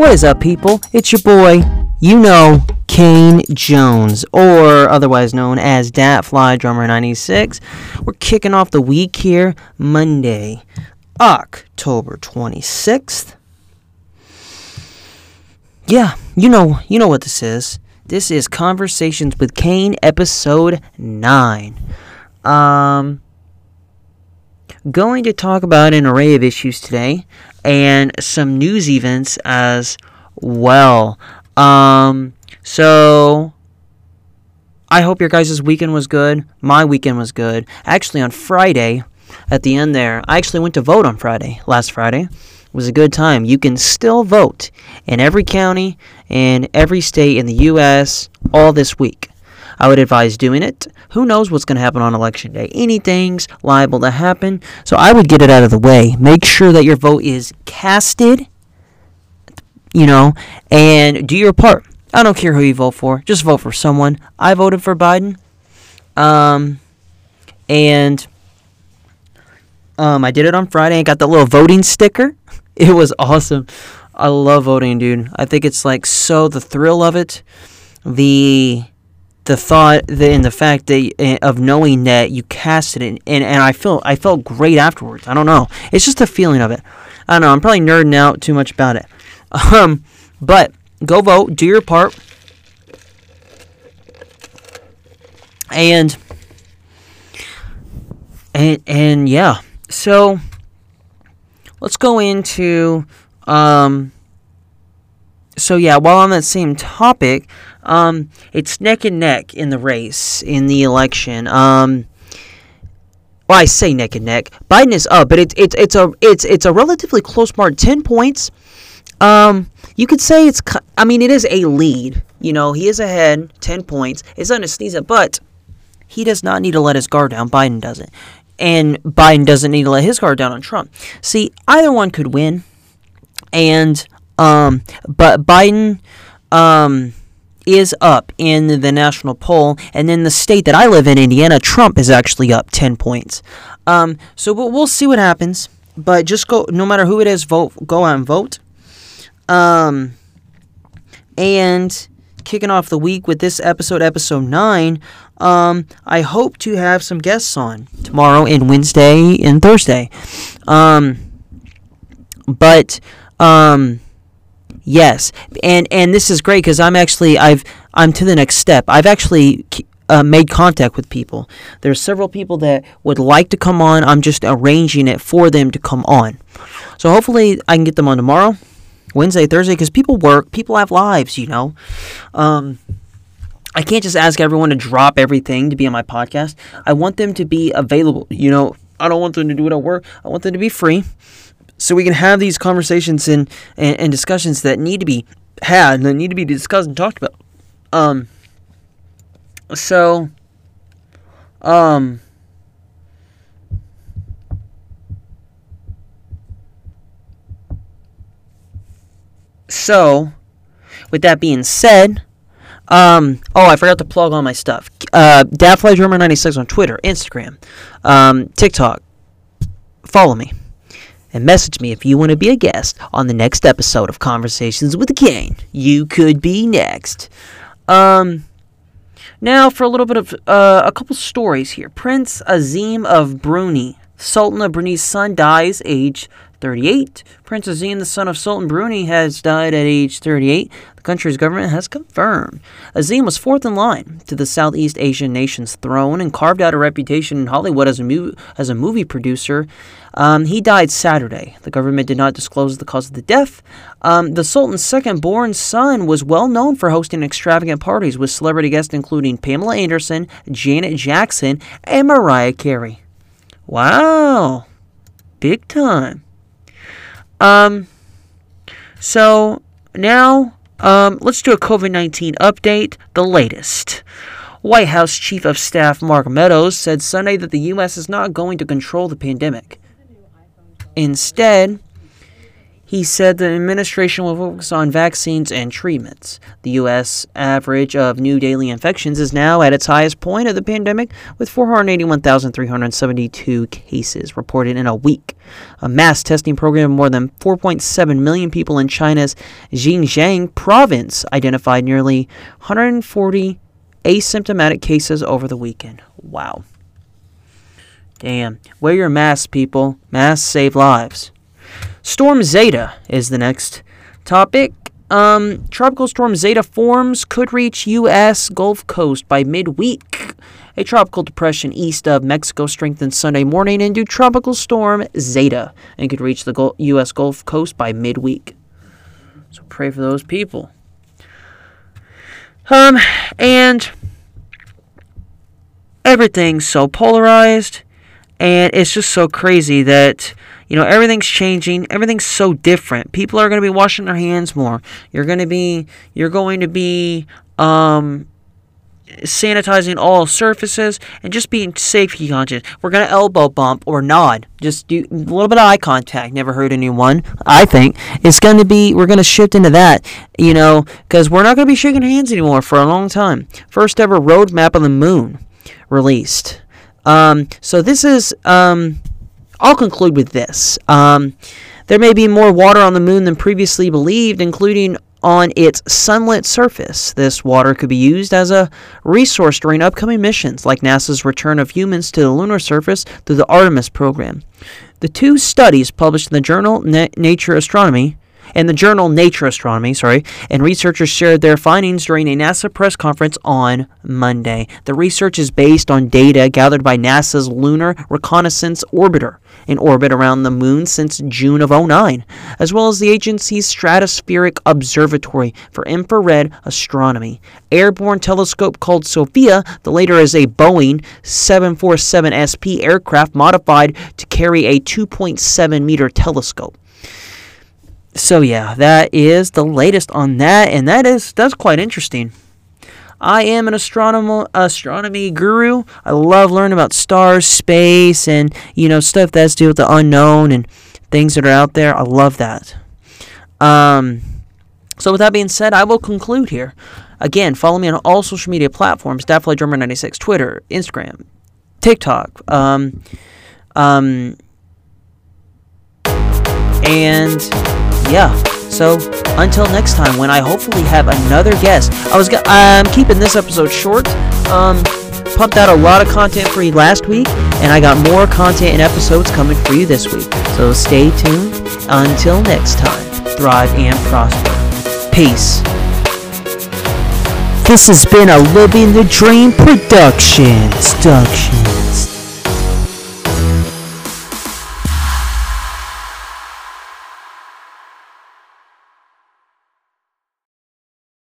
What is up, people? It's your boy, you know, Kane Jones, or otherwise known as Dat Fly Drummer 96. We're kicking off the week here, Monday, October 26th. Yeah, you know, you know what this is. This is Conversations with Kane, episode 9. Um, going to talk about an array of issues today and some news events as well. Um, so I hope your guys' weekend was good. My weekend was good. Actually, on Friday, at the end there, I actually went to vote on Friday, last Friday. It was a good time. You can still vote in every county and every state in the U.S. all this week. I would advise doing it. Who knows what's going to happen on election day? Anything's liable to happen. So I would get it out of the way. Make sure that your vote is casted, you know, and do your part. I don't care who you vote for. Just vote for someone. I voted for Biden. Um, and um, I did it on Friday. I got the little voting sticker. It was awesome. I love voting, dude. I think it's like so the thrill of it, the the thought the, and the fact that, eh, of knowing that you cast it and, and I feel I felt great afterwards. I don't know. It's just a feeling of it. I don't know. I'm probably nerding out too much about it. Um, but go vote, do your part. And and and yeah. So let's go into um so yeah, while on that same topic, um, it's neck and neck in the race in the election. Um, well, I say neck and neck. Biden is up, but it's it's it's a it's it's a relatively close mark, ten points. Um, you could say it's. I mean, it is a lead. You know, he is ahead, ten points. It's not a sneeze at, but he does not need to let his guard down. Biden doesn't, and Biden doesn't need to let his guard down on Trump. See, either one could win, and um, but Biden, um is up in the national poll, and in the state that I live in, Indiana, Trump is actually up 10 points. Um, so we'll, we'll see what happens, but just go, no matter who it is, vote, go out and vote. Um, and kicking off the week with this episode, episode 9, um, I hope to have some guests on tomorrow and Wednesday and Thursday. Um, but, um, Yes, and and this is great because I'm actually I've I'm to the next step. I've actually uh, made contact with people. There's several people that would like to come on. I'm just arranging it for them to come on. So hopefully I can get them on tomorrow, Wednesday, Thursday, because people work, people have lives, you know. Um, I can't just ask everyone to drop everything to be on my podcast. I want them to be available. You know, I don't want them to do it at work. I want them to be free so we can have these conversations and, and, and discussions that need to be had and that need to be discussed and talked about. Um, so, um, so, with that being said, um, oh, I forgot to plug all my stuff. Uh, DadFlyDrummer96 on Twitter, Instagram, um, TikTok. Follow me and message me if you want to be a guest on the next episode of Conversations with the King. You could be next. Um, now for a little bit of uh, a couple stories here. Prince Azim of Brunei, Sultan of Brunei's son, dies age 38. Prince Azim, the son of Sultan Brunei, has died at age 38. The country's government has confirmed. Azim was fourth in line to the Southeast Asian nation's throne and carved out a reputation in Hollywood as a, mu- as a movie producer. Um, he died Saturday. The government did not disclose the cause of the death. Um, the Sultan's second born son was well known for hosting extravagant parties with celebrity guests including Pamela Anderson, Janet Jackson, and Mariah Carey. Wow. Big time. Um, so now um, let's do a COVID 19 update, the latest. White House Chief of Staff Mark Meadows said Sunday that the U.S. is not going to control the pandemic. Instead, he said the administration will focus on vaccines and treatments. The U.S. average of new daily infections is now at its highest point of the pandemic, with 481,372 cases reported in a week. A mass testing program of more than 4.7 million people in China's Xinjiang province identified nearly 140 asymptomatic cases over the weekend. Wow. Damn. Wear your masks, people. Masks save lives. Storm Zeta is the next topic. Um, tropical storm Zeta forms could reach U.S. Gulf Coast by midweek. A tropical depression east of Mexico strengthened Sunday morning into tropical storm Zeta and could reach the U.S. Gulf Coast by midweek. So pray for those people. Um, and everything's so polarized, and it's just so crazy that you know, everything's changing. Everything's so different. People are going to be washing their hands more. You're going to be you're going to be um sanitizing all surfaces and just being safety conscious. We're gonna elbow bump or nod, just do a little bit of eye contact. Never hurt anyone. I think it's gonna be. We're gonna shift into that, you know, because we're not gonna be shaking hands anymore for a long time. First ever roadmap on the moon released. Um, so this is um, I'll conclude with this. Um, there may be more water on the moon than previously believed, including on its sunlit surface. This water could be used as a resource during upcoming missions, like NASA's return of humans to the lunar surface through the Artemis program. The two studies published in the journal Na- Nature Astronomy in the journal Nature Astronomy, sorry, and researchers shared their findings during a NASA press conference on Monday. The research is based on data gathered by NASA's Lunar Reconnaissance Orbiter in orbit around the moon since June of 09, as well as the agency's Stratospheric Observatory for Infrared Astronomy. Airborne telescope called SOFIA, the later is a Boeing 747 SP aircraft modified to carry a 2.7 meter telescope so yeah, that is the latest on that, and that is that's quite interesting. I am an astronomer, astronomy guru. I love learning about stars, space, and you know stuff that's to do with the unknown and things that are out there. I love that. Um, so with that being said, I will conclude here. Again, follow me on all social media platforms: DaffodilDrummer96, Twitter, Instagram, TikTok. Um, um, and yeah. So until next time, when I hopefully have another guest, I was I'm keeping this episode short. Um, pumped out a lot of content for you last week, and I got more content and episodes coming for you this week. So stay tuned. Until next time, thrive and prosper. Peace. This has been a Living the Dream production. Production.